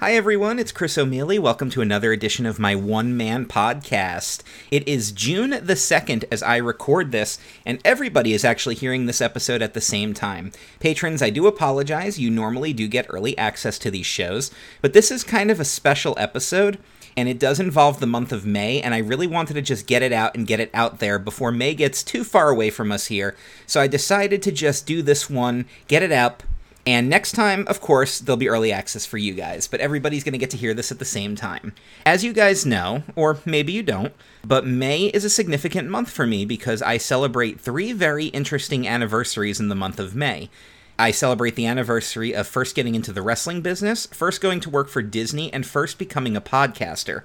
Hi, everyone. It's Chris O'Mealy. Welcome to another edition of my one man podcast. It is June the 2nd as I record this, and everybody is actually hearing this episode at the same time. Patrons, I do apologize. You normally do get early access to these shows, but this is kind of a special episode. And it does involve the month of May, and I really wanted to just get it out and get it out there before May gets too far away from us here. So I decided to just do this one, get it out, and next time, of course, there'll be early access for you guys, but everybody's going to get to hear this at the same time. As you guys know, or maybe you don't, but May is a significant month for me because I celebrate three very interesting anniversaries in the month of May. I celebrate the anniversary of first getting into the wrestling business, first going to work for Disney, and first becoming a podcaster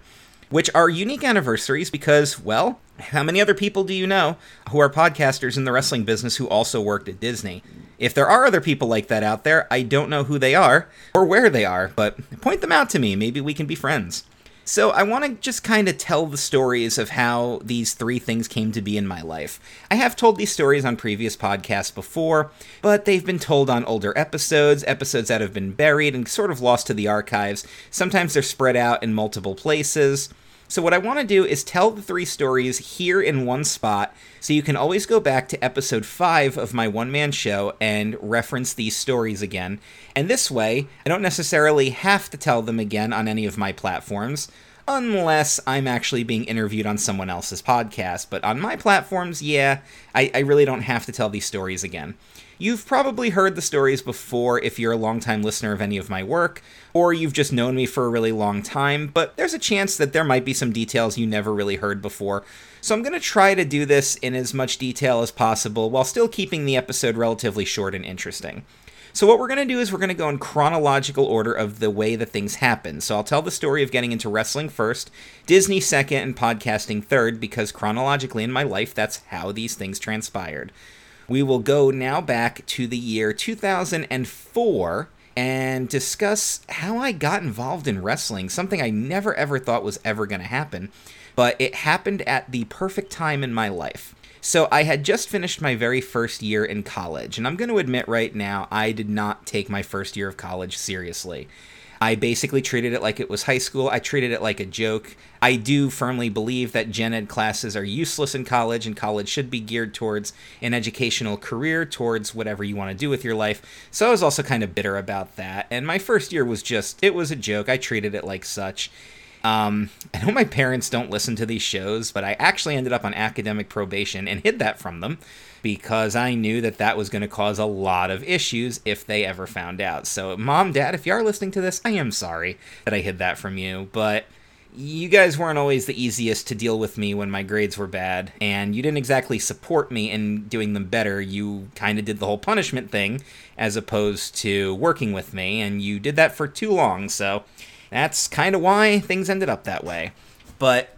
which are unique anniversaries because, well, how many other people do you know who are podcasters in the wrestling business who also worked at Disney? If there are other people like that out there, I don't know who they are or where they are, but point them out to me. Maybe we can be friends. So, I want to just kind of tell the stories of how these three things came to be in my life. I have told these stories on previous podcasts before, but they've been told on older episodes, episodes that have been buried and sort of lost to the archives. Sometimes they're spread out in multiple places. So, what I want to do is tell the three stories here in one spot so you can always go back to episode 5 of my one man show and reference these stories again. And this way, I don't necessarily have to tell them again on any of my platforms. Unless I'm actually being interviewed on someone else's podcast. But on my platforms, yeah, I, I really don't have to tell these stories again. You've probably heard the stories before if you're a longtime listener of any of my work, or you've just known me for a really long time, but there's a chance that there might be some details you never really heard before. So I'm going to try to do this in as much detail as possible while still keeping the episode relatively short and interesting. So, what we're going to do is we're going to go in chronological order of the way that things happen. So, I'll tell the story of getting into wrestling first, Disney second, and podcasting third, because chronologically in my life, that's how these things transpired. We will go now back to the year 2004 and discuss how I got involved in wrestling, something I never ever thought was ever going to happen, but it happened at the perfect time in my life. So I had just finished my very first year in college, and I'm going to admit right now, I did not take my first year of college seriously. I basically treated it like it was high school. I treated it like a joke. I do firmly believe that gen ed classes are useless in college, and college should be geared towards an educational career, towards whatever you want to do with your life. So I was also kind of bitter about that. And my first year was just, it was a joke. I treated it like such. Um, I know my parents don't listen to these shows, but I actually ended up on academic probation and hid that from them because I knew that that was going to cause a lot of issues if they ever found out. So, mom, dad, if you are listening to this, I am sorry that I hid that from you, but you guys weren't always the easiest to deal with me when my grades were bad, and you didn't exactly support me in doing them better. You kind of did the whole punishment thing as opposed to working with me, and you did that for too long, so that's kind of why things ended up that way. But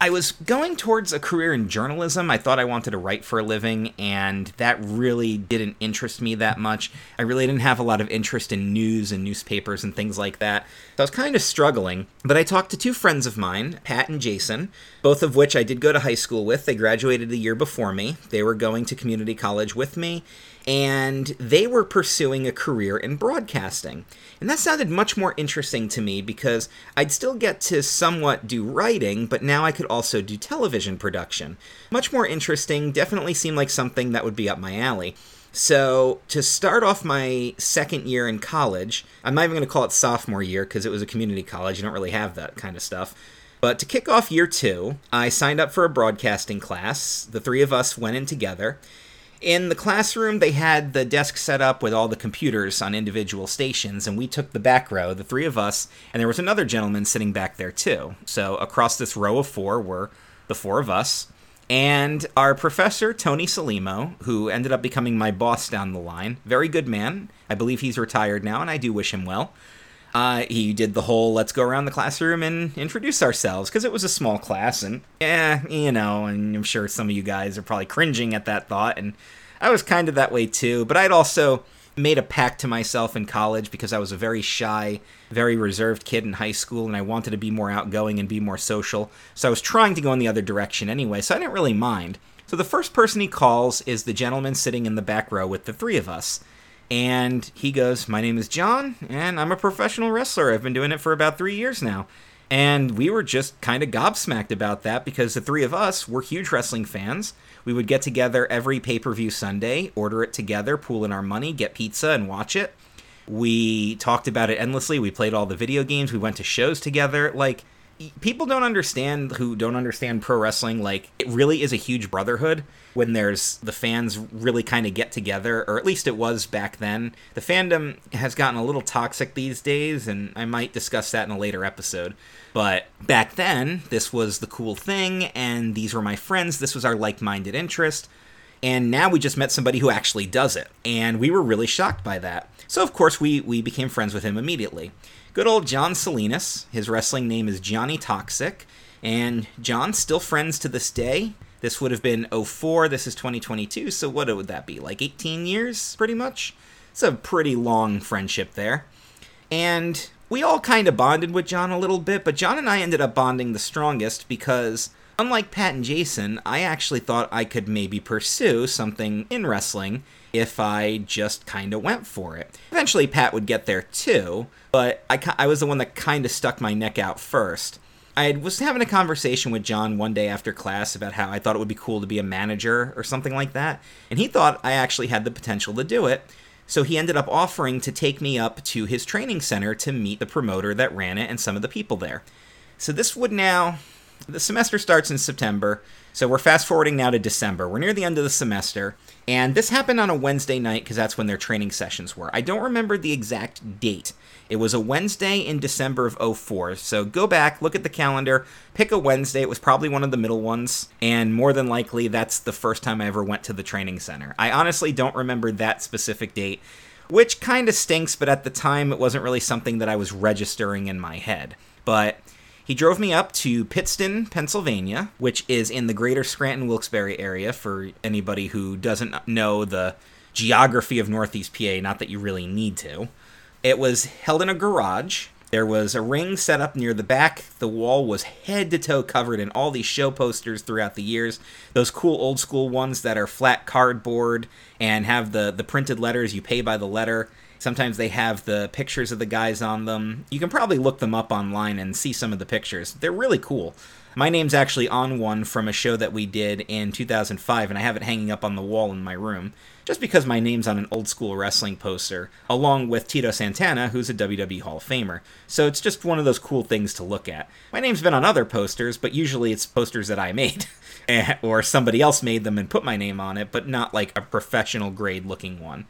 I was going towards a career in journalism. I thought I wanted to write for a living, and that really didn't interest me that much. I really didn't have a lot of interest in news and newspapers and things like that. So I was kind of struggling. But I talked to two friends of mine, Pat and Jason, both of which I did go to high school with. They graduated the year before me. They were going to community college with me, and they were pursuing a career in broadcasting. And that sounded much more interesting to me because I'd still get to somewhat do writing, but now I could also do television production. Much more interesting, definitely seemed like something that would be up my alley. So, to start off my second year in college, I'm not even going to call it sophomore year because it was a community college. You don't really have that kind of stuff. But to kick off year two, I signed up for a broadcasting class. The three of us went in together in the classroom they had the desk set up with all the computers on individual stations and we took the back row the three of us and there was another gentleman sitting back there too. So across this row of four were the four of us and our professor tony salimo who ended up becoming my boss down the line. Very good man. I believe he's retired now and i do wish him well uh, he did the whole let's go around the classroom and introduce ourselves because it was a small class and yeah you know and i'm sure some of you guys are probably cringing at that thought and i was kind of that way too but i'd also made a pact to myself in college because i was a very shy very reserved kid in high school and i wanted to be more outgoing and be more social so i was trying to go in the other direction anyway so i didn't really mind. So the first person he calls is the gentleman sitting in the back row with the three of us And he goes, My name is John, and I'm a professional wrestler. I've been doing it for about three years now. And we were just kind of gobsmacked about that because the three of us were huge wrestling fans. We would get together every pay per view Sunday, order it together, pool in our money, get pizza, and watch it. We talked about it endlessly. We played all the video games. We went to shows together. Like, people don't understand who don't understand pro wrestling like it really is a huge brotherhood when there's the fans really kind of get together or at least it was back then. The fandom has gotten a little toxic these days and i might discuss that in a later episode. But back then this was the cool thing and these were my friends this was our like-minded interest. And now we just met somebody who actually does it. And we were really shocked by that. So of course we we became friends with him immediately good old John Salinas. His wrestling name is Johnny Toxic, and John's still friends to this day. This would have been 04, this is 2022, so what would that be? Like 18 years, pretty much? It's a pretty long friendship there. And we all kind of bonded with John a little bit, but John and I ended up bonding the strongest because, unlike Pat and Jason, I actually thought I could maybe pursue something in wrestling if I just kind of went for it. Eventually, Pat would get there too, but I, I was the one that kind of stuck my neck out first. I was having a conversation with John one day after class about how I thought it would be cool to be a manager or something like that, and he thought I actually had the potential to do it. So he ended up offering to take me up to his training center to meet the promoter that ran it and some of the people there. So this would now, the semester starts in September. So we're fast forwarding now to December. We're near the end of the semester, and this happened on a Wednesday night because that's when their training sessions were. I don't remember the exact date. It was a Wednesday in December of 04. So go back, look at the calendar, pick a Wednesday. It was probably one of the middle ones, and more than likely that's the first time I ever went to the training center. I honestly don't remember that specific date, which kind of stinks, but at the time it wasn't really something that I was registering in my head. But he drove me up to Pittston, Pennsylvania, which is in the greater Scranton Wilkes-Barre area for anybody who doesn't know the geography of Northeast PA, not that you really need to. It was held in a garage. There was a ring set up near the back. The wall was head to toe covered in all these show posters throughout the years. Those cool old school ones that are flat cardboard and have the, the printed letters, you pay by the letter. Sometimes they have the pictures of the guys on them. You can probably look them up online and see some of the pictures. They're really cool. My name's actually on one from a show that we did in 2005, and I have it hanging up on the wall in my room, just because my name's on an old school wrestling poster, along with Tito Santana, who's a WWE Hall of Famer. So it's just one of those cool things to look at. My name's been on other posters, but usually it's posters that I made, or somebody else made them and put my name on it, but not like a professional grade looking one.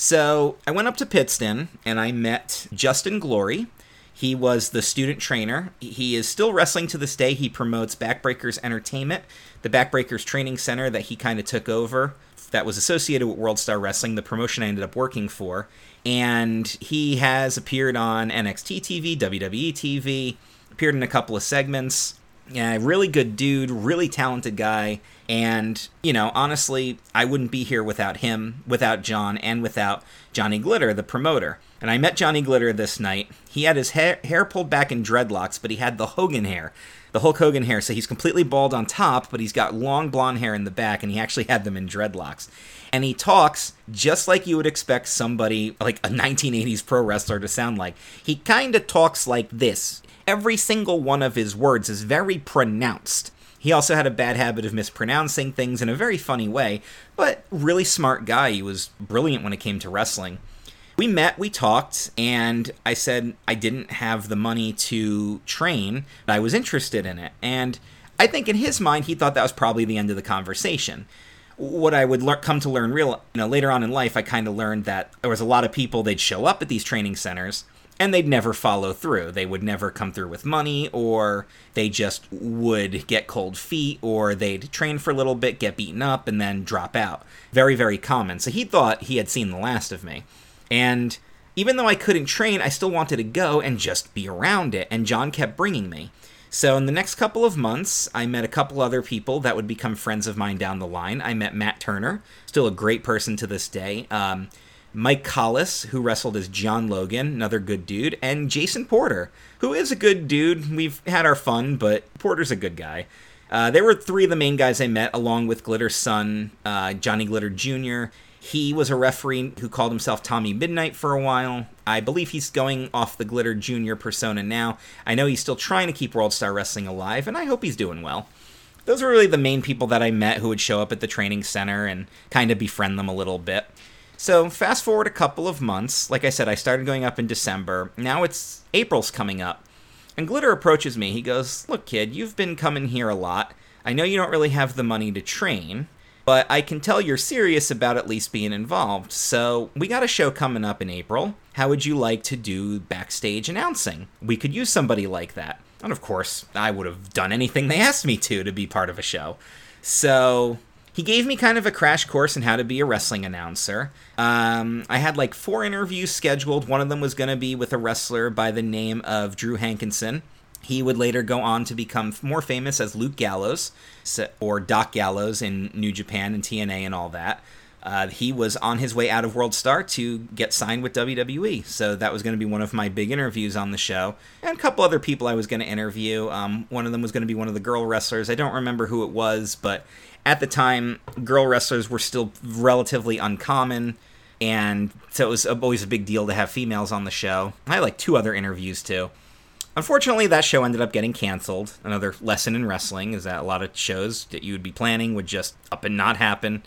So I went up to Pittston and I met Justin Glory. He was the student trainer. He is still wrestling to this day. He promotes Backbreakers Entertainment, the Backbreakers training center that he kind of took over that was associated with World Star Wrestling, the promotion I ended up working for. And he has appeared on NXT TV, WWE TV, appeared in a couple of segments. Yeah, really good dude, really talented guy. And, you know, honestly, I wouldn't be here without him, without John, and without Johnny Glitter, the promoter. And I met Johnny Glitter this night. He had his hair, hair pulled back in dreadlocks, but he had the Hogan hair, the Hulk Hogan hair. So he's completely bald on top, but he's got long blonde hair in the back, and he actually had them in dreadlocks. And he talks just like you would expect somebody like a 1980s pro wrestler to sound like. He kind of talks like this. Every single one of his words is very pronounced. He also had a bad habit of mispronouncing things in a very funny way, but really smart guy. He was brilliant when it came to wrestling. We met, we talked, and I said I didn't have the money to train, but I was interested in it. And I think in his mind, he thought that was probably the end of the conversation. What I would le- come to learn real, you know, later on in life, I kind of learned that there was a lot of people they'd show up at these training centers and they'd never follow through. They would never come through with money, or they just would get cold feet, or they'd train for a little bit, get beaten up, and then drop out. Very, very common. So he thought he had seen the last of me. And even though I couldn't train, I still wanted to go and just be around it, and John kept bringing me. So, in the next couple of months, I met a couple other people that would become friends of mine down the line. I met Matt Turner, still a great person to this day. Um, Mike Collis, who wrestled as John Logan, another good dude, and Jason Porter, who is a good dude. We've had our fun, but Porter's a good guy. Uh, there were three of the main guys I met, along with Glitter's son, uh, Johnny Glitter Jr., He was a referee who called himself Tommy Midnight for a while. I believe he's going off the Glitter Junior persona now. I know he's still trying to keep World Star Wrestling alive, and I hope he's doing well. Those were really the main people that I met who would show up at the training center and kind of befriend them a little bit. So, fast forward a couple of months. Like I said, I started going up in December. Now it's April's coming up. And Glitter approaches me. He goes, Look, kid, you've been coming here a lot. I know you don't really have the money to train, but I can tell you're serious about at least being involved. So, we got a show coming up in April. How would you like to do backstage announcing? We could use somebody like that. And of course, I would have done anything they asked me to to be part of a show. So, he gave me kind of a crash course in how to be a wrestling announcer. Um, I had like four interviews scheduled. One of them was going to be with a wrestler by the name of Drew Hankinson. He would later go on to become more famous as Luke Gallows or Doc Gallows in New Japan and TNA and all that. Uh, he was on his way out of World Star to get signed with WWE. So that was going to be one of my big interviews on the show. And a couple other people I was going to interview. Um, one of them was going to be one of the girl wrestlers. I don't remember who it was, but at the time, girl wrestlers were still relatively uncommon. And so it was always a big deal to have females on the show. I had like two other interviews too. Unfortunately, that show ended up getting canceled. Another lesson in wrestling is that a lot of shows that you would be planning would just up and not happen.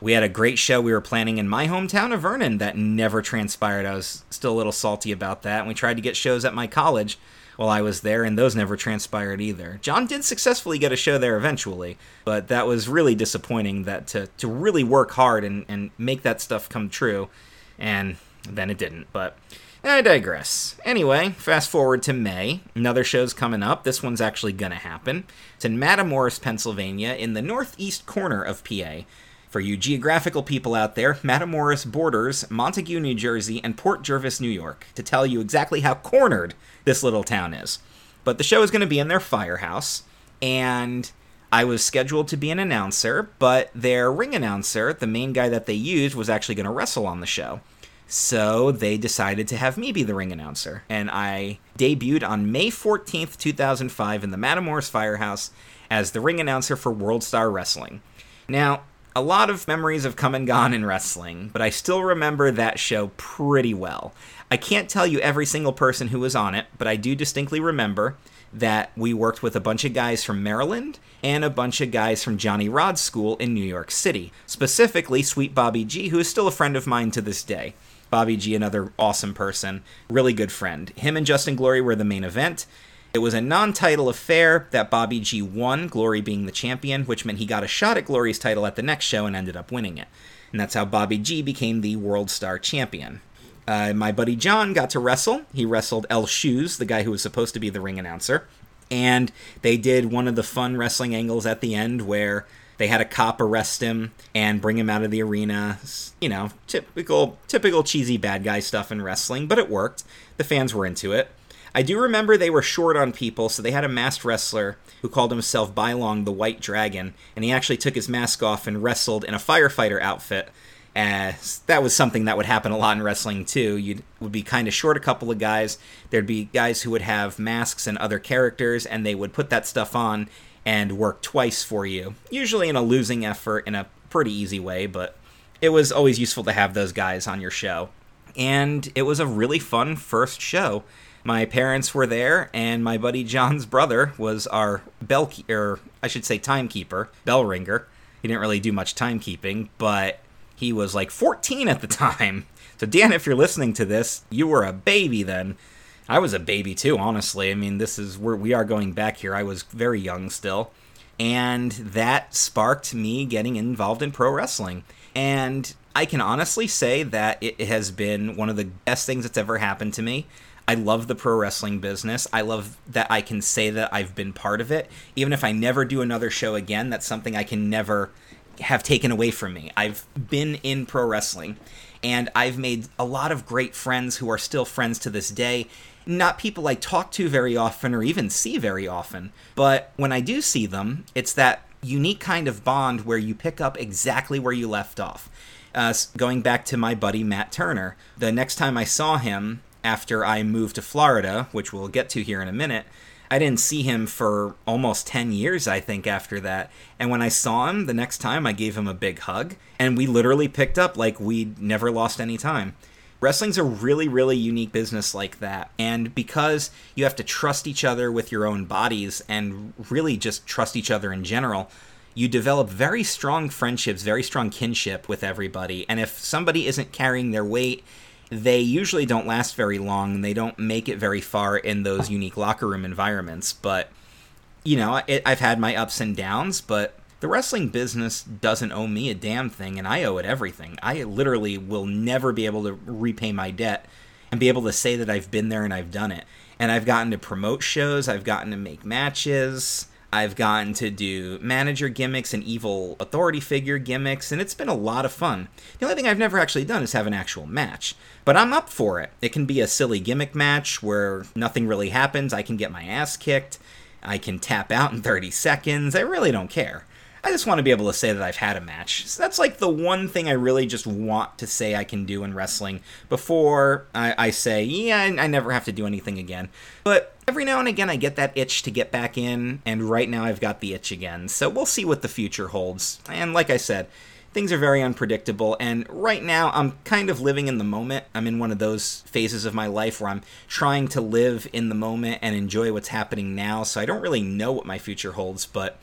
We had a great show we were planning in my hometown of Vernon that never transpired. I was still a little salty about that. And we tried to get shows at my college while I was there, and those never transpired either. John did successfully get a show there eventually, but that was really disappointing that to, to really work hard and, and make that stuff come true, and then it didn't. But I digress. Anyway, fast forward to May. Another show's coming up. This one's actually gonna happen. It's in Matamoras, Pennsylvania, in the northeast corner of PA. For you geographical people out there, Matamoras borders Montague, New Jersey, and Port Jervis, New York, to tell you exactly how cornered this little town is. But the show is going to be in their firehouse, and I was scheduled to be an announcer, but their ring announcer, the main guy that they used, was actually going to wrestle on the show. So they decided to have me be the ring announcer. And I debuted on May 14th, 2005, in the Matamoras Firehouse as the ring announcer for World Star Wrestling. Now, a lot of memories have come and gone in wrestling, but I still remember that show pretty well. I can't tell you every single person who was on it, but I do distinctly remember that we worked with a bunch of guys from Maryland and a bunch of guys from Johnny Rod's school in New York City, specifically Sweet Bobby G, who is still a friend of mine to this day. Bobby G, another awesome person, really good friend. Him and Justin Glory were the main event. It was a non title affair that Bobby G won, Glory being the champion, which meant he got a shot at Glory's title at the next show and ended up winning it. And that's how Bobby G became the World Star Champion. Uh, my buddy John got to wrestle. He wrestled El Shoes, the guy who was supposed to be the ring announcer. And they did one of the fun wrestling angles at the end where they had a cop arrest him and bring him out of the arena. You know, typical typical cheesy bad guy stuff in wrestling, but it worked. The fans were into it. I do remember they were short on people, so they had a masked wrestler who called himself Bylong the White Dragon, and he actually took his mask off and wrestled in a firefighter outfit. As that was something that would happen a lot in wrestling too. You would be kind of short a couple of guys. There'd be guys who would have masks and other characters, and they would put that stuff on and work twice for you, usually in a losing effort in a pretty easy way, but it was always useful to have those guys on your show. And it was a really fun first show. My parents were there, and my buddy John's brother was our bell, or I should say, timekeeper, bell ringer. He didn't really do much timekeeping, but he was like 14 at the time. So, Dan, if you're listening to this, you were a baby then. I was a baby too, honestly. I mean, this is where we are going back here. I was very young still. And that sparked me getting involved in pro wrestling. And I can honestly say that it has been one of the best things that's ever happened to me. I love the pro wrestling business. I love that I can say that I've been part of it. Even if I never do another show again, that's something I can never have taken away from me. I've been in pro wrestling and I've made a lot of great friends who are still friends to this day not people I talk to very often or even see very often. But when I do see them, it's that unique kind of bond where you pick up exactly where you left off. Uh, going back to my buddy Matt Turner, the next time I saw him after I moved to Florida, which we'll get to here in a minute, I didn't see him for almost 10 years, I think, after that. And when I saw him the next time, I gave him a big hug, and we literally picked up like we'd never lost any time. Wrestling's a really, really unique business like that. And because you have to trust each other with your own bodies and really just trust each other in general, you develop very strong friendships, very strong kinship with everybody. And if somebody isn't carrying their weight, they usually don't last very long and they don't make it very far in those unique locker room environments. But, you know, it, I've had my ups and downs, but the wrestling business doesn't owe me a damn thing and I owe it everything. I literally will never be able to repay my debt and be able to say that I've been there and I've done it. And I've gotten to promote shows, I've gotten to make matches. I've gotten to do manager gimmicks and evil authority figure gimmicks, and it's been a lot of fun. The only thing I've never actually done is have an actual match, but I'm up for it. It can be a silly gimmick match where nothing really happens, I can get my ass kicked, I can tap out in 30 seconds, I really don't care. I just want to be able to say that I've had a match. So that's like the one thing I really just want to say I can do in wrestling before I, I say, yeah, I, I never have to do anything again. But every now and again, I get that itch to get back in, and right now I've got the itch again. So we'll see what the future holds. And like I said, things are very unpredictable and right now i'm kind of living in the moment i'm in one of those phases of my life where i'm trying to live in the moment and enjoy what's happening now so i don't really know what my future holds but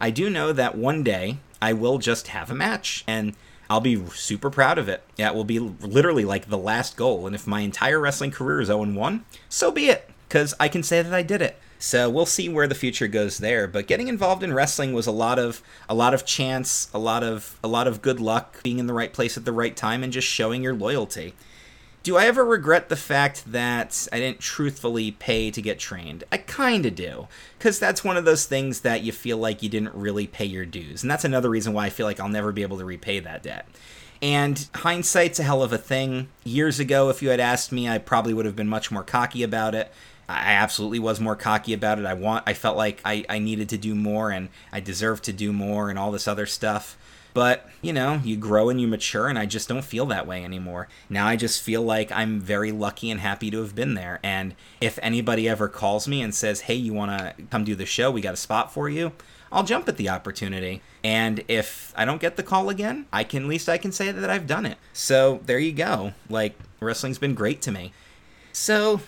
I do know that one day I will just have a match and I'll be super proud of it. Yeah, it will be literally like the last goal. And if my entire wrestling career is 0 1, so be it, because I can say that I did it. So we'll see where the future goes there. But getting involved in wrestling was a lot of a lot of chance, a lot of a lot of good luck, being in the right place at the right time, and just showing your loyalty. Do I ever regret the fact that I didn't truthfully pay to get trained? I kinda do. Because that's one of those things that you feel like you didn't really pay your dues. And that's another reason why I feel like I'll never be able to repay that debt. And hindsight's a hell of a thing. Years ago, if you had asked me, I probably would have been much more cocky about it. I absolutely was more cocky about it. I want I felt like I, I needed to do more and I deserved to do more and all this other stuff. But, you know, you grow and you mature, and I just don't feel that way anymore. Now I just feel like I'm very lucky and happy to have been there. And if anybody ever calls me and says, hey, you want to come do the show? We got a spot for you. I'll jump at the opportunity. And if I don't get the call again, I can at least I can say that I've done it. So there you go. Like wrestling's been great to me. So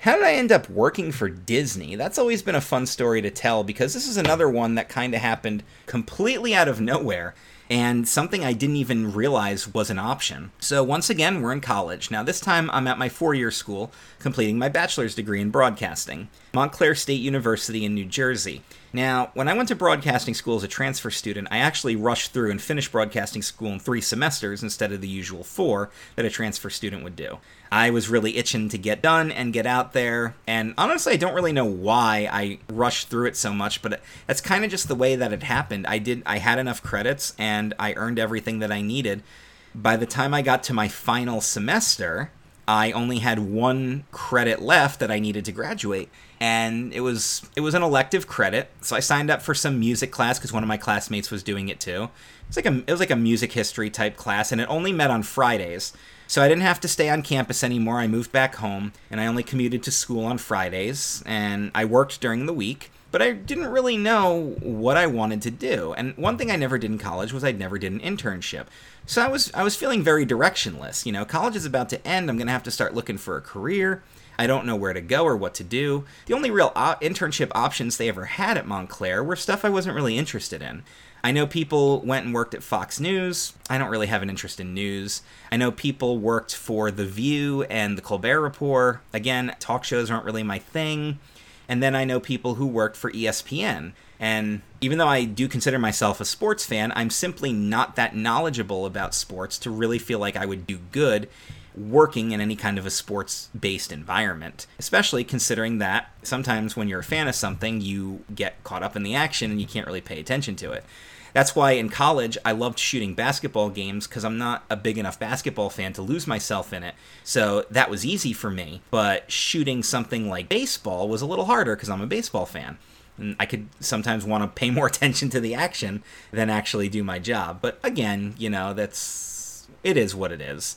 how did I end up working for Disney? That's always been a fun story to tell because this is another one that kind of happened completely out of nowhere and something I didn't even realize was an option. So, once again, we're in college. Now, this time I'm at my four year school, completing my bachelor's degree in broadcasting, Montclair State University in New Jersey. Now, when I went to broadcasting school as a transfer student, I actually rushed through and finished broadcasting school in three semesters instead of the usual four that a transfer student would do. I was really itching to get done and get out there, and honestly, I don't really know why I rushed through it so much, but that's kind of just the way that it happened. I did, I had enough credits, and I earned everything that I needed. By the time I got to my final semester, I only had one credit left that I needed to graduate and it was it was an elective credit. So I signed up for some music class because one of my classmates was doing it too. It's like a it was like a music history type class, and it only met on Fridays. So I didn't have to stay on campus anymore. I moved back home, and I only commuted to school on Fridays, and I worked during the week. But I didn't really know what I wanted to do. And one thing I never did in college was I never did an internship. So I was I was feeling very directionless. You know, college is about to end. I'm to have to start looking for a career. I don't know where to go or what to do. The only real internship options they ever had at Montclair were stuff I wasn't really interested in. I know people went and worked at Fox News. I don't really have an interest in news. I know people worked for The View and The Colbert Report. Again, talk shows aren't really my thing. And then I know people who worked for ESPN. And even though I do consider myself a sports fan, I'm simply not that knowledgeable about sports to really feel like I would do good working in any kind of a sports based environment, especially considering that sometimes when you're a fan of something, you get caught up in the action and you can't really pay attention to it. That's why in college I loved shooting basketball games because I'm not a big enough basketball fan to lose myself in it. So that was easy for me. But shooting something like baseball was a little harder because I'm a baseball fan. And I could sometimes want to pay more attention to the action than actually do my job. But again, you know, that's it is what it is.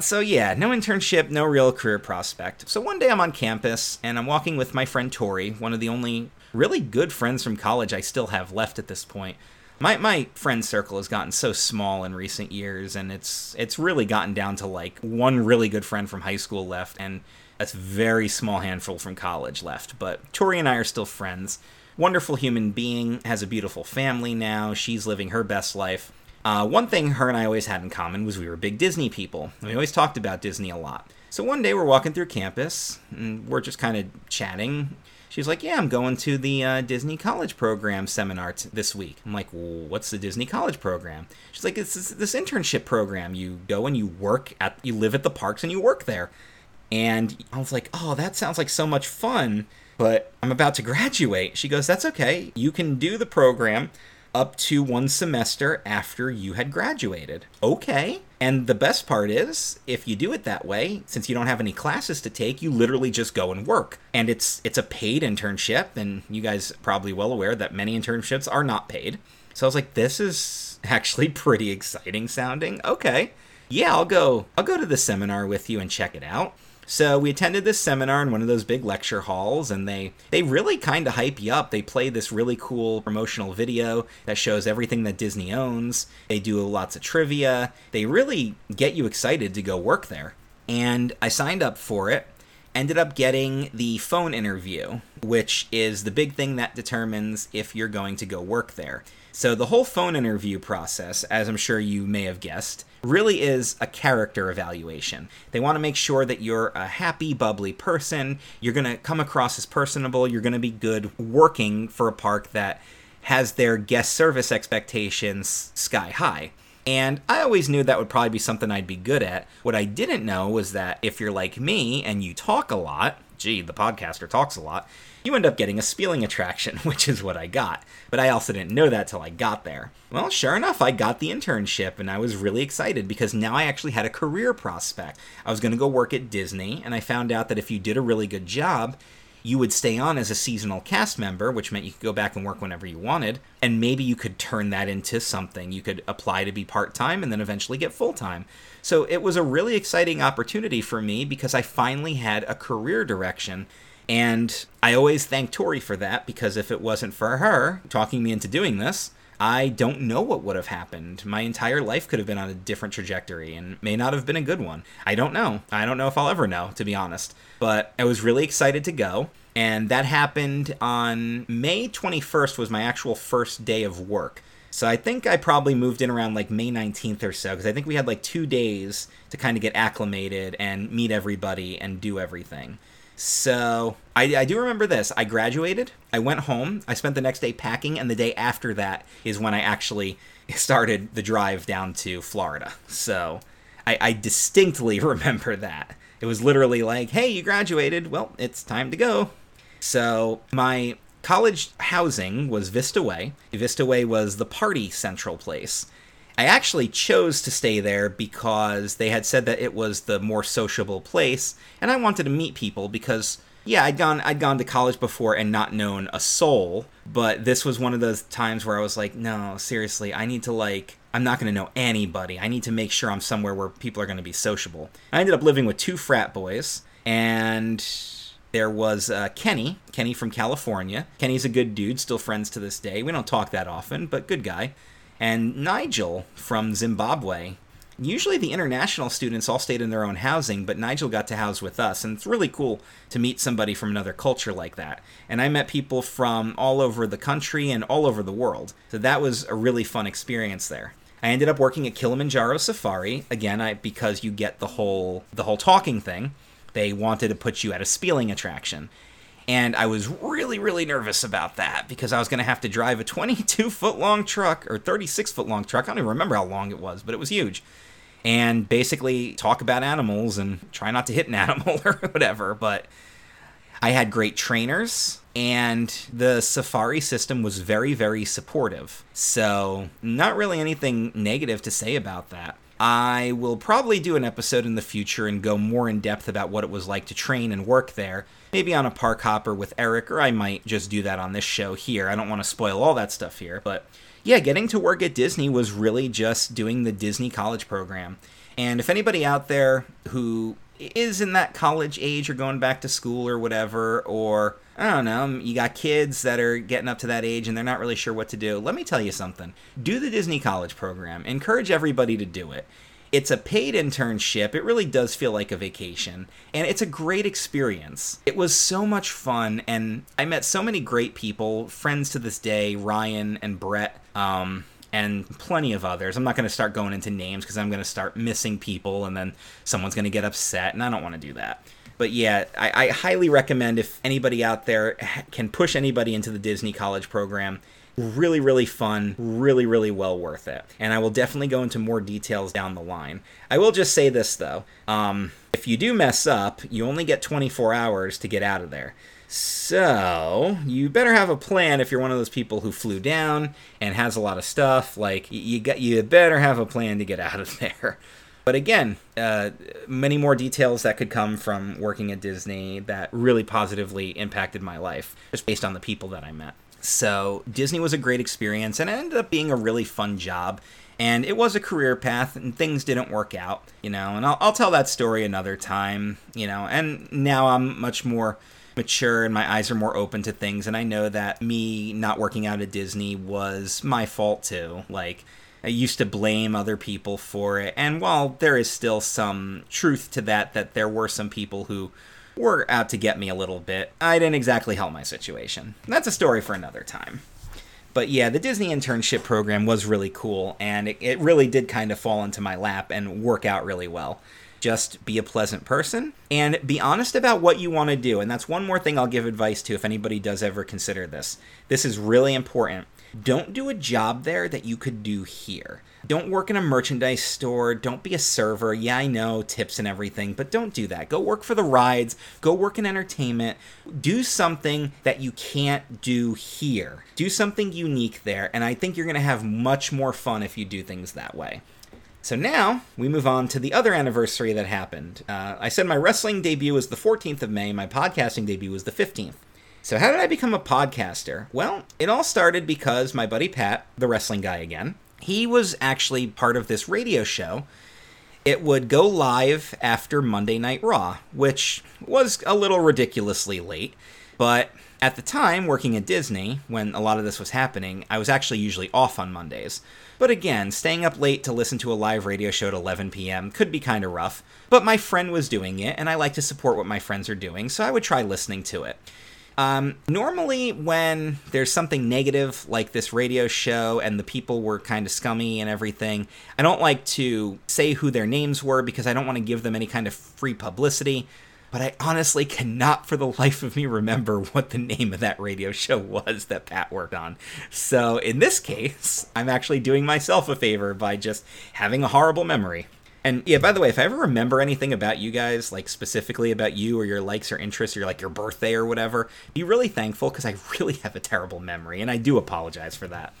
So yeah, no internship, no real career prospect. So one day I'm on campus and I'm walking with my friend Tori, one of the only really good friends from college I still have left at this point. My my friend circle has gotten so small in recent years and it's it's really gotten down to like one really good friend from high school left and a very small handful from college left. But Tori and I are still friends. Wonderful human being, has a beautiful family now. She's living her best life. Uh, one thing her and I always had in common was we were big Disney people. We always talked about Disney a lot. So one day we're walking through campus and we're just kind of chatting. She's like, "Yeah, I'm going to the uh, Disney College Program seminar t- this week." I'm like, well, "What's the Disney College Program?" She's like, "It's this, this internship program. You go and you work at, you live at the parks and you work there." And I was like, "Oh, that sounds like so much fun." But I'm about to graduate. She goes, That's okay. You can do the program up to one semester after you had graduated. Okay. And the best part is, if you do it that way, since you don't have any classes to take, you literally just go and work. And it's it's a paid internship, and you guys probably well aware that many internships are not paid. So I was like, this is actually pretty exciting sounding. Okay. Yeah, I'll go I'll go to the seminar with you and check it out. So we attended this seminar in one of those big lecture halls, and they they really kind of hype you up. They play this really cool promotional video that shows everything that Disney owns. They do lots of trivia. They really get you excited to go work there. And I signed up for it. Ended up getting the phone interview, which is the big thing that determines if you're going to go work there. So the whole phone interview process, as I'm sure you may have guessed, really is a character evaluation. They want to make sure that you're a happy, bubbly person, you're going to come across as personable, you're going to be good working for a park that has their guest service expectations sky high. And I always knew that would probably be something I'd be good at. What I didn't know was that if you're like me and you talk a lot, gee, the podcaster talks a lot, you end up getting a spieling attraction, which is what I got. But I also didn't know that till I got there. Well, sure enough, I got the internship and I was really excited because now I actually had a career prospect. I was going to go work at Disney, and I found out that if you did a really good job, you would stay on as a seasonal cast member, which meant you could go back and work whenever you wanted, and maybe you could turn that into something. You could apply to be part time and then eventually get full time. So it was a really exciting opportunity for me because I finally had a career direction and I always thank Tori for that because if it wasn't for her talking me into doing this, I don't know what would have happened. My entire life could have been on a different trajectory and may not have been a good one. I don't know. I don't know if I'll ever know, to be honest. But I was really excited to go. And that happened on May 21st was my actual first day of work. So I think I probably moved in around like May 19th or so because I think we had like 2 days to kind of get acclimated and meet everybody and do everything. So I, I, do remember this. I graduated, I went home, I spent the next day packing, and the day after that is when I actually started the drive down to Florida. So I, I distinctly remember that. It was literally like, hey, you graduated. Well, it's time to go. So my college housing was Vista Way. Vista Way was the party central place. I actually chose to stay there because they had said that it was the more sociable place, and I wanted to meet people because yeah, I'd gone I'd gone to college before and not known a soul, but this was one of those times where I was like, no, seriously, I need to like I'm not going to know anybody. I need to make sure I'm somewhere where people are going to be sociable. I ended up living with two frat boys, and there was uh, Kenny, Kenny from California. Kenny's a good dude, still friends to this day. We don't talk that often, but good guy and Nigel from Zimbabwe. Usually the international students all stayed in their own housing, but Nigel got to house with us, and it's really cool to meet somebody from another culture like that. And I met people from all over the country and all over the world, so that was a really fun experience there. I ended up working at Kilimanjaro Safari again, I, because you get the whole the whole talking thing. They wanted to put you at a spieling attraction, and I was really, really nervous about that because I was going to have to drive a 22 foot long truck or 36 foot long truck. I don't even remember how long it was, but it was huge. And basically talk about animals and try not to hit an animal or whatever. But I had great trainers, and the safari system was very, very supportive. So, not really anything negative to say about that. I will probably do an episode in the future and go more in depth about what it was like to train and work there. Maybe on a park hopper with Eric, or I might just do that on this show here. I don't want to spoil all that stuff here, but yeah, getting to work at Disney was really just doing the Disney college program. And if anybody out there who is in that college age or going back to school or whatever, or I don't know, you got kids that are getting up to that age and they're not really sure what to do, let me tell you something. Do the Disney College program. Encourage everybody to do it. It's a paid internship. It really does feel like a vacation. And it's a great experience. It was so much fun. And I met so many great people, friends to this day, Ryan and Brett. Um, and plenty of others. I'm not going to start going into names because I'm going to start missing people and then someone's going to get upset, and I don't want to do that. But yeah, I, I, highly recommend if anybody out there can push anybody into the Disney College program. Really, really fun, really, really well worth it. And I will definitely go into more details down the line. I will just say this though um, if you do mess up, you only get 24 hours to get out of there. So, you better have a plan if you're one of those people who flew down and has a lot of stuff. Like, you got you better have a plan to get out of there. But again, uh, many more details that could come from working at Disney that really positively impacted my life, just based on the people that I met. So, Disney was a great experience and it ended up being a really fun job. And it was a career path, and things didn't work out, you know. And I'll, I'll tell that story another time, you know. And now I'm much more mature and my eyes are more open to things and I know that me not working out at Disney was my fault too. Like I used to blame other people for it. And while there is still some truth to that that there were some people who were out to get me a little bit, I didn't exactly help my situation. That's a story for another time. But yeah, the Disney internship program was really cool, and it, it really did kind of fall into my lap and work out really well just be a pleasant person and be honest about what you want to do. And that's one more thing I'll give advice to if anybody does ever consider this. This is really important. Don't do a job there that you could do here. Don't work in a merchandise store. Don't be a server. Yeah, I know tips and everything, but don't do that. Go work for the rides. Go work in entertainment. Do something that you can't do here. Do something unique there. And I think you're going to have much more fun if you do things that way. So now we move on to the other anniversary that happened. Uh, I said my wrestling debut was the 14th of May, my podcasting debut was the 15th. So, how did I become a podcaster? Well, it all started because my buddy Pat, the wrestling guy again, he was actually part of this radio show. It would go live after Monday Night Raw, which was a little ridiculously late. But at the time, working at Disney, when a lot of this was happening, I was actually usually off on Mondays. But again, staying up late to listen to a live radio show at 11 p.m. could be kind of rough. But my friend was doing it, and I like to support what my friends are doing, so I would try listening to it. Um, normally, when there's something negative like this radio show and the people were kind of scummy and everything, I don't like to say who their names were because I don't want to give them any kind of free publicity but I honestly cannot for the life of me remember what the name of that radio show was that Pat worked on. So in this case, I'm actually doing myself a favor by just having a horrible memory. And yeah, by the way, if I ever remember anything about you guys, like specifically about you or your likes or interests or like your birthday or whatever, be really thankful because I really have a terrible memory and I do apologize for that.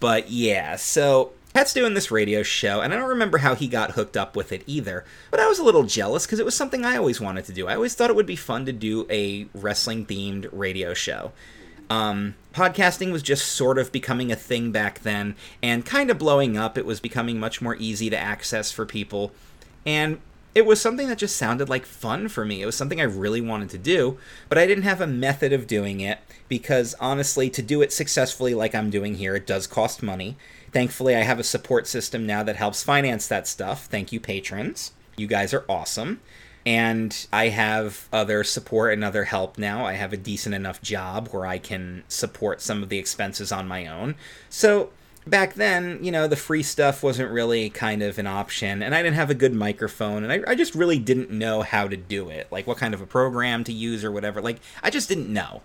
But yeah, so Pat's doing this radio show, and I don't remember how he got hooked up with it either, but I was a little jealous because it was something I always wanted to do. I always thought it would be fun to do a wrestling themed radio show. Um, podcasting was just sort of becoming a thing back then and kind of blowing up. It was becoming much more easy to access for people. And it was something that just sounded like fun for me. It was something I really wanted to do, but I didn't have a method of doing it because honestly, to do it successfully like I'm doing here, it does cost money. Thankfully, I have a support system now that helps finance that stuff. Thank you, patrons. You guys are awesome. And I have other support and other help now. I have a decent enough job where I can support some of the expenses on my own. So back then, you know, the free stuff wasn't really kind of an option, and I didn't have a good microphone, and I, I, just really didn't know how to do it, like what kind of a program to use or whatever. Like, I just didn't know.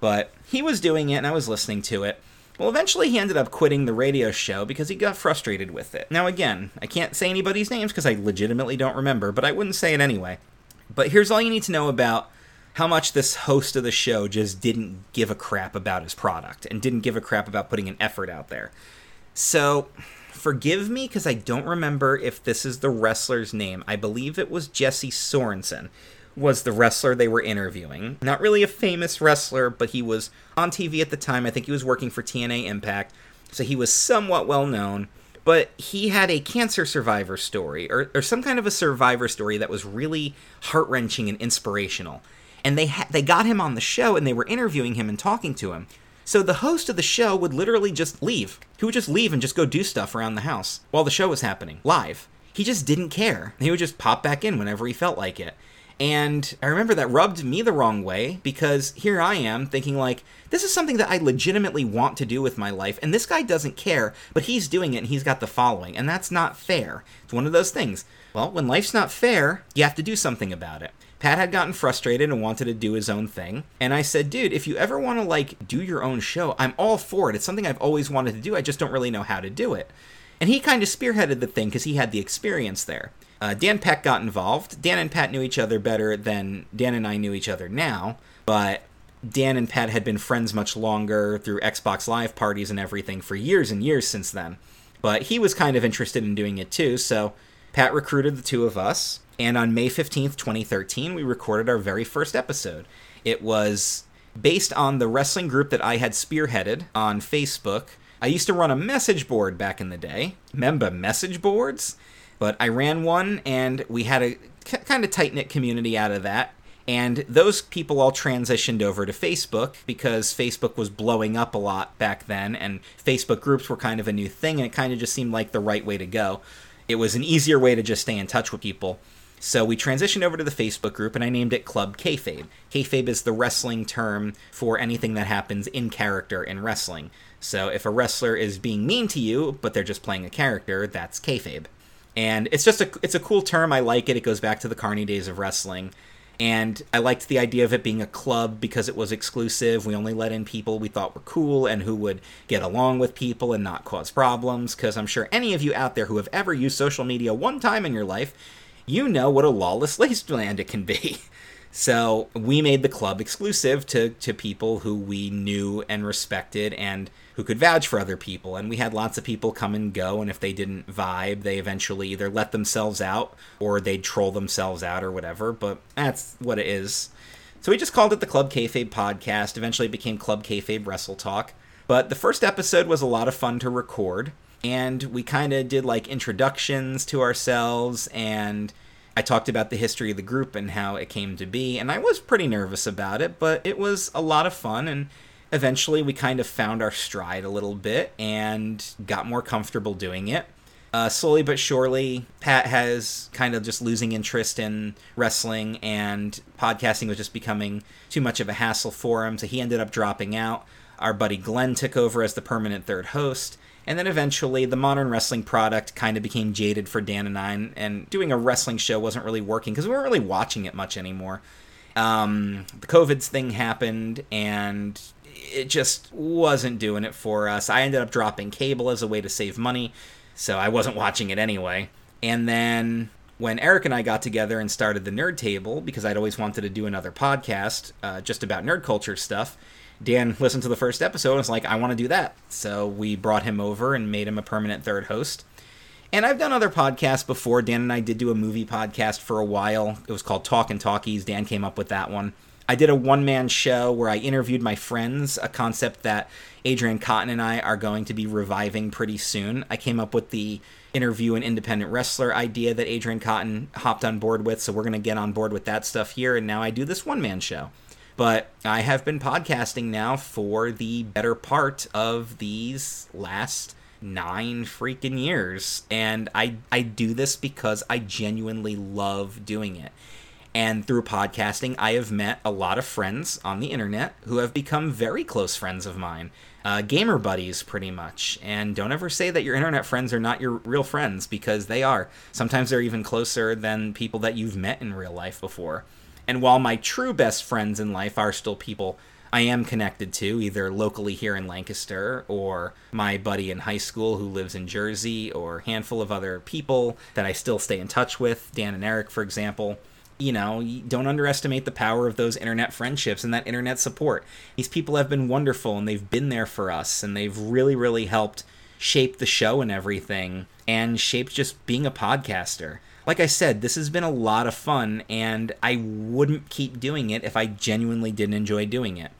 But he was doing it, and I was listening to it. Well, eventually he ended up quitting the radio show because he got frustrated with it. Now, again, I can't say anybody's names because I legitimately don't remember, but I wouldn't say it anyway. But here's all you need to know about how much this host of the show just didn't give a crap about his product and didn't give a crap about putting an effort out there. So, forgive me because I don't remember if this is the wrestler's name. I believe it was Jesse Sorensen was the wrestler they were interviewing. Not really a famous wrestler, but he was on TV at the time. I think he was working for TNA Impact, so he was somewhat well known. but he had a cancer survivor story or, or some kind of a survivor story that was really heart wrenching and inspirational. And they ha- they got him on the show and they were interviewing him and talking to him. So the host of the show would literally just leave. He would just leave and just go do stuff around the house while the show was happening live. He just didn't care. He would just pop back in whenever he felt like it. And I remember that rubbed me the wrong way because here I am thinking, like, this is something that I legitimately want to do with my life, and this guy doesn't care, but he's doing it and he's got the following, and that's not fair. It's one of those things. Well, when life's not fair, you have to do something about it. Pat had gotten frustrated and wanted to do his own thing. And I said, dude, if you ever want to like do your own show, I'm all for it. It's something I've always wanted to do. I just don't really know how to do it. And he kind of spearheaded the thing because he had the experience there. Uh, Dan Peck got involved. Dan and Pat knew each other better than Dan and I knew each other now, but Dan and Pat had been friends much longer through Xbox Live parties and everything for years and years since then. But he was kind of interested in doing it too, so Pat recruited the two of us, and on May 15th, 2013, we recorded our very first episode. It was based on the wrestling group that I had spearheaded on Facebook. I used to run a message board back in the day. Remember message boards? But I ran one, and we had a kind of tight knit community out of that. And those people all transitioned over to Facebook because Facebook was blowing up a lot back then, and Facebook groups were kind of a new thing, and it kind of just seemed like the right way to go. It was an easier way to just stay in touch with people. So we transitioned over to the Facebook group, and I named it Club Kayfabe. Kayfabe is the wrestling term for anything that happens in character in wrestling. So if a wrestler is being mean to you, but they're just playing a character, that's kayfabe and it's just a it's a cool term. I like it. It goes back to the Carney days of wrestling, and I liked the idea of it being a club because it was exclusive. We only let in people we thought were cool and who would get along with people and not cause problems. Because I'm sure any of you out there who have ever used social media one time in your life, you know what a lawless wasteland it can be. So we made the club exclusive to to people who we knew and respected and who could vouch for other people. And we had lots of people come and go, and if they didn't vibe, they eventually either let themselves out or they'd troll themselves out or whatever. But that's what it is. So we just called it the Club Kayfabe podcast. Eventually, it became Club Kayfabe Wrestle Talk. But the first episode was a lot of fun to record, and we kind of did like introductions to ourselves and. I talked about the history of the group and how it came to be, and I was pretty nervous about it, but it was a lot of fun, and eventually we kind of found our stride a little bit and got more comfortable doing it. Uh, slowly but surely, Pat has kind of just losing interest in wrestling, and podcasting was just becoming too much of a hassle for him. So he ended up dropping out. Our buddy Glenn took over as the permanent third host. And then eventually, the modern wrestling product kind of became jaded for Dan and I, and doing a wrestling show wasn't really working because we weren't really watching it much anymore. Um, the COVID thing happened, and it just wasn't doing it for us. I ended up dropping cable as a way to save money, so I wasn't watching it anyway. And then when Eric and I got together and started the Nerd Table, because I'd always wanted to do another podcast uh, just about nerd culture stuff, Dan listened to the first episode and was like, I want to do that. So we brought him over and made him a permanent third host. And I've done other podcasts before. Dan and I did do a movie podcast for a while. It was called Talk and Talkies. Dan came up with that one. I did a one man show where I interviewed my friends, a concept that Adrian Cotton and I are going to be reviving pretty soon. I came up with the interview an independent wrestler idea that Adrian Cotton hopped on board with, so we're going to get on board with that stuff here. And now I do this one man show. But I have been podcasting now for the better part of these last nine freaking years. And I, I do this because I genuinely love doing it. And through podcasting, I have met a lot of friends on the internet who have become very close friends of mine. Uh, gamer buddies, pretty much. And don't ever say that your internet friends are not your real friends, because they are. Sometimes they're even closer than people that you've met in real life before. And while my true best friends in life are still people I am connected to, either locally here in Lancaster, or my buddy in high school who lives in Jersey, or a handful of other people that I still stay in touch with, Dan and Eric, for example you know, don't underestimate the power of those internet friendships and that internet support. These people have been wonderful and they've been there for us and they've really, really helped shape the show and everything and shaped just being a podcaster. Like I said, this has been a lot of fun and I wouldn't keep doing it if I genuinely didn't enjoy doing it.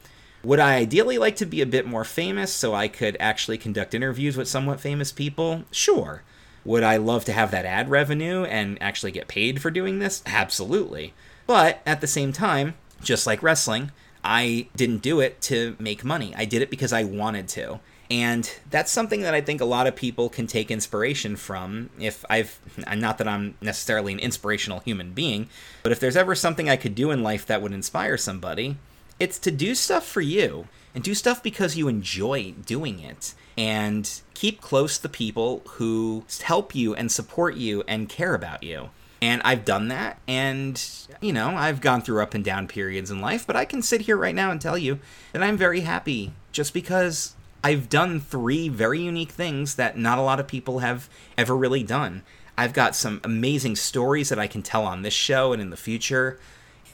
Would I ideally like to be a bit more famous so I could actually conduct interviews with somewhat famous people? Sure. Would I love to have that ad revenue and actually get paid for doing this? Absolutely. But at the same time, just like wrestling, I didn't do it to make money. I did it because I wanted to. And that's something that I think a lot of people can take inspiration from. If I've, not that I'm necessarily an inspirational human being, but if there's ever something I could do in life that would inspire somebody, it's to do stuff for you and do stuff because you enjoy doing it and keep close the people who help you and support you and care about you. And I've done that, and you know, I've gone through up and down periods in life, but I can sit here right now and tell you that I'm very happy just because I've done three very unique things that not a lot of people have ever really done. I've got some amazing stories that I can tell on this show and in the future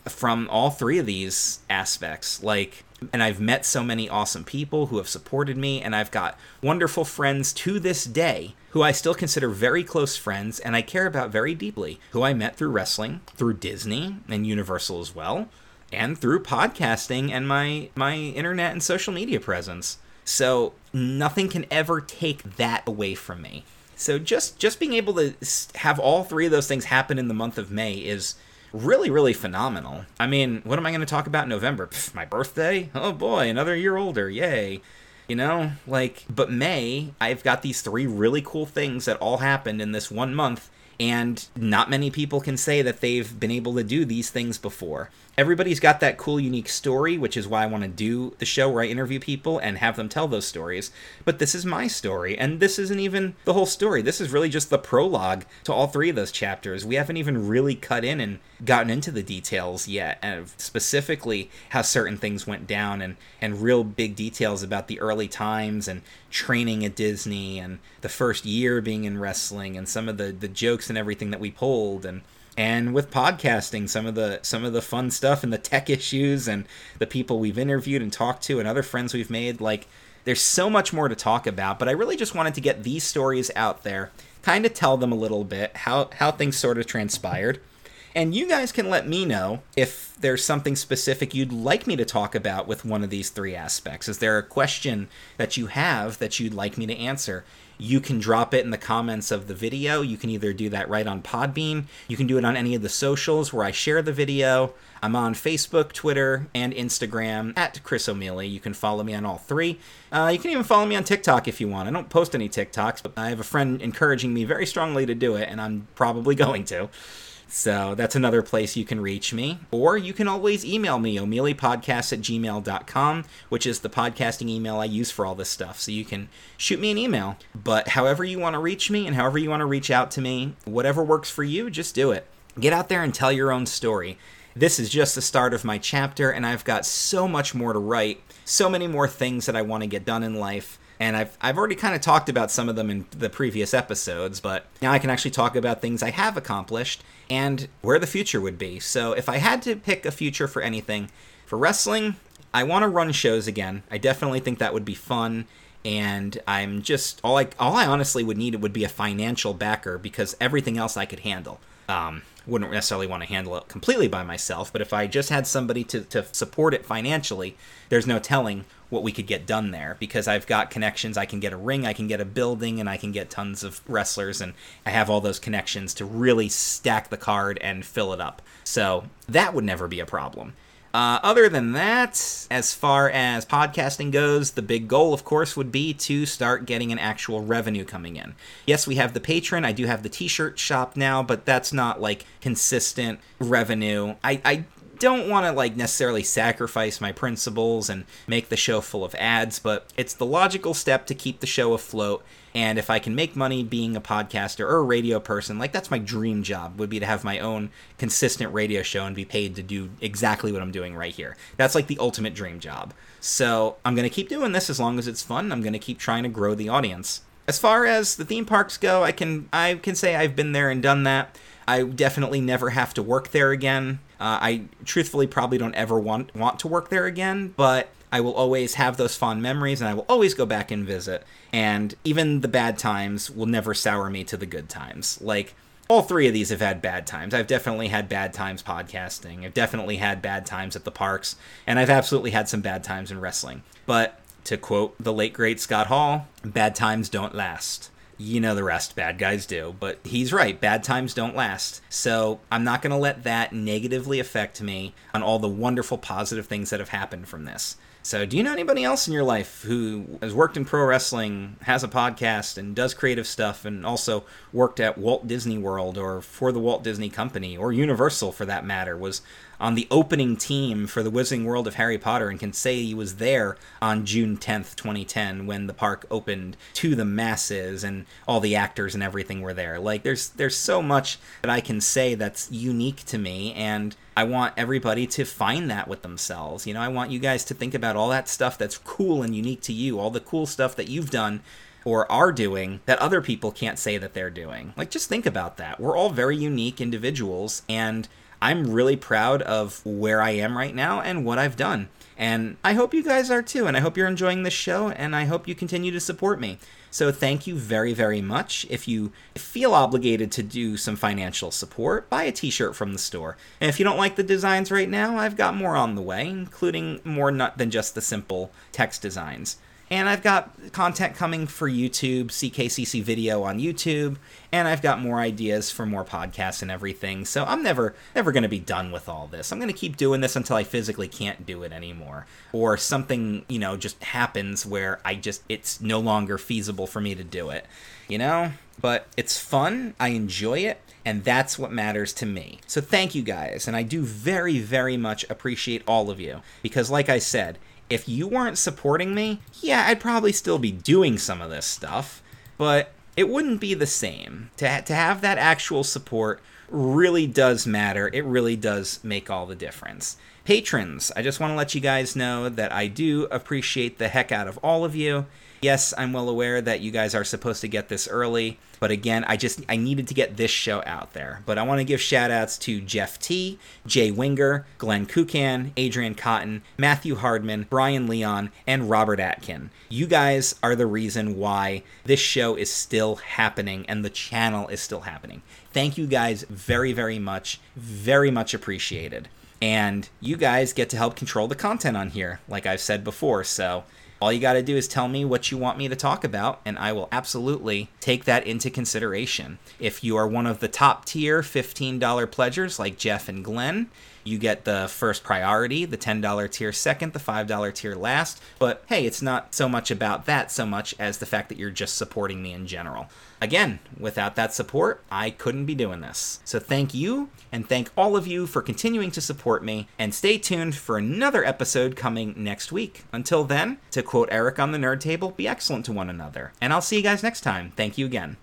from all three of these aspects. Like, and I've met so many awesome people who have supported me, and I've got wonderful friends to this day who I still consider very close friends and I care about very deeply, who I met through wrestling, through Disney and Universal as well, and through podcasting and my my internet and social media presence. So nothing can ever take that away from me. So just just being able to have all three of those things happen in the month of May is really, really phenomenal. I mean, what am I going to talk about in November? My birthday? Oh boy, another year older. Yay. You know, like, but May, I've got these three really cool things that all happened in this one month, and not many people can say that they've been able to do these things before everybody's got that cool, unique story, which is why I want to do the show where I interview people and have them tell those stories. But this is my story, and this isn't even the whole story. This is really just the prologue to all three of those chapters. We haven't even really cut in and gotten into the details yet, and specifically how certain things went down, and, and real big details about the early times and training at Disney and the first year being in wrestling and some of the, the jokes and everything that we pulled and and with podcasting some of the some of the fun stuff and the tech issues and the people we've interviewed and talked to and other friends we've made like there's so much more to talk about but i really just wanted to get these stories out there kind of tell them a little bit how how things sort of transpired and you guys can let me know if there's something specific you'd like me to talk about with one of these three aspects. Is there a question that you have that you'd like me to answer? you can drop it in the comments of the video. You can either do that right on Podbean, you can do it on any of the socials where I share the video. I'm on Facebook, Twitter, and Instagram at Chris O'Mealy. You can follow me on all three. Uh, you can even follow me on TikTok if you want. I don't post any TikToks, but I have a friend encouraging me very strongly to do it, and I'm probably going to. So that's another place you can reach me. Or you can always email me, o'mealypodcast at gmail.com, which is the podcasting email I use for all this stuff. So you can shoot me an email. But however you want to reach me and however you want to reach out to me, whatever works for you, just do it. Get out there and tell your own story. This is just the start of my chapter, and I've got so much more to write, so many more things that I want to get done in life and I've I've already kind of talked about some of them in the previous episodes, but now I can actually talk about things I have accomplished and where the future would be. So if I had to pick a future for anything, for wrestling, I want to run shows again. I definitely think that would be fun and I'm just all I all I honestly would need would be a financial backer because everything else I could handle. Um, wouldn't necessarily want to handle it completely by myself, but if I just had somebody to, to support it financially, there's no telling what we could get done there because I've got connections. I can get a ring, I can get a building, and I can get tons of wrestlers, and I have all those connections to really stack the card and fill it up. So that would never be a problem. Uh, other than that, as far as podcasting goes, the big goal, of course, would be to start getting an actual revenue coming in. Yes, we have the Patreon. I do have the t shirt shop now, but that's not like consistent revenue. I, I don't want to like necessarily sacrifice my principles and make the show full of ads, but it's the logical step to keep the show afloat. And if I can make money being a podcaster or a radio person, like that's my dream job would be to have my own consistent radio show and be paid to do exactly what I'm doing right here. That's like the ultimate dream job. So I'm going to keep doing this as long as it's fun. I'm going to keep trying to grow the audience. As far as the theme parks go, I can I can say I've been there and done that. I definitely never have to work there again. Uh, I truthfully probably don't ever want want to work there again, but I will always have those fond memories and I will always go back and visit. And even the bad times will never sour me to the good times. Like all three of these have had bad times. I've definitely had bad times podcasting. I've definitely had bad times at the parks, and I've absolutely had some bad times in wrestling. But to quote the late great Scott Hall, bad times don't last you know the rest bad guys do but he's right bad times don't last. So i'm not going to let that negatively affect me on all the wonderful positive things that have happened from this so do you know anybody else in your life who has worked in pro wrestling has a podcast and does creative stuff and also worked at walt disney world or for the walt disney company or universal for that matter was on the opening team for the Wizarding World of Harry Potter and can say he was there on June 10th, 2010 when the park opened to the masses and all the actors and everything were there. Like there's there's so much that I can say that's unique to me and I want everybody to find that with themselves. You know, I want you guys to think about all that stuff that's cool and unique to you, all the cool stuff that you've done or are doing that other people can't say that they're doing. Like, just think about that. We're all very unique individuals, and I'm really proud of where I am right now and what I've done. And I hope you guys are too. And I hope you're enjoying this show. And I hope you continue to support me. So thank you very, very much. If you feel obligated to do some financial support, buy a t shirt from the store. And if you don't like the designs right now, I've got more on the way, including more not than just the simple text designs. And I've got content coming for YouTube, CKCC video on YouTube, and I've got more ideas for more podcasts and everything. So I'm never never going to be done with all this. I'm going to keep doing this until I physically can't do it anymore or something, you know, just happens where I just it's no longer feasible for me to do it. You know? But it's fun. I enjoy it and that's what matters to me. So thank you guys, and I do very, very much appreciate all of you because, like I said, if you weren't supporting me, yeah, I'd probably still be doing some of this stuff, but it wouldn't be the same. To, ha- to have that actual support really does matter. It really does make all the difference. Patrons, I just want to let you guys know that I do appreciate the heck out of all of you. Yes, I'm well aware that you guys are supposed to get this early, but again, I just I needed to get this show out there. But I want to give shout outs to Jeff T, Jay Winger, Glenn Kukan, Adrian Cotton, Matthew Hardman, Brian Leon, and Robert Atkin. You guys are the reason why this show is still happening and the channel is still happening. Thank you guys very, very much. Very much appreciated. And you guys get to help control the content on here, like I've said before. So all you got to do is tell me what you want me to talk about, and I will absolutely take that into consideration. If you are one of the top tier $15 pledgers like Jeff and Glenn, you get the first priority, the $10 tier second, the $5 tier last. But hey, it's not so much about that so much as the fact that you're just supporting me in general. Again, without that support, I couldn't be doing this. So thank you, and thank all of you for continuing to support me, and stay tuned for another episode coming next week. Until then, to quote Eric on the Nerd Table, be excellent to one another. And I'll see you guys next time. Thank you again.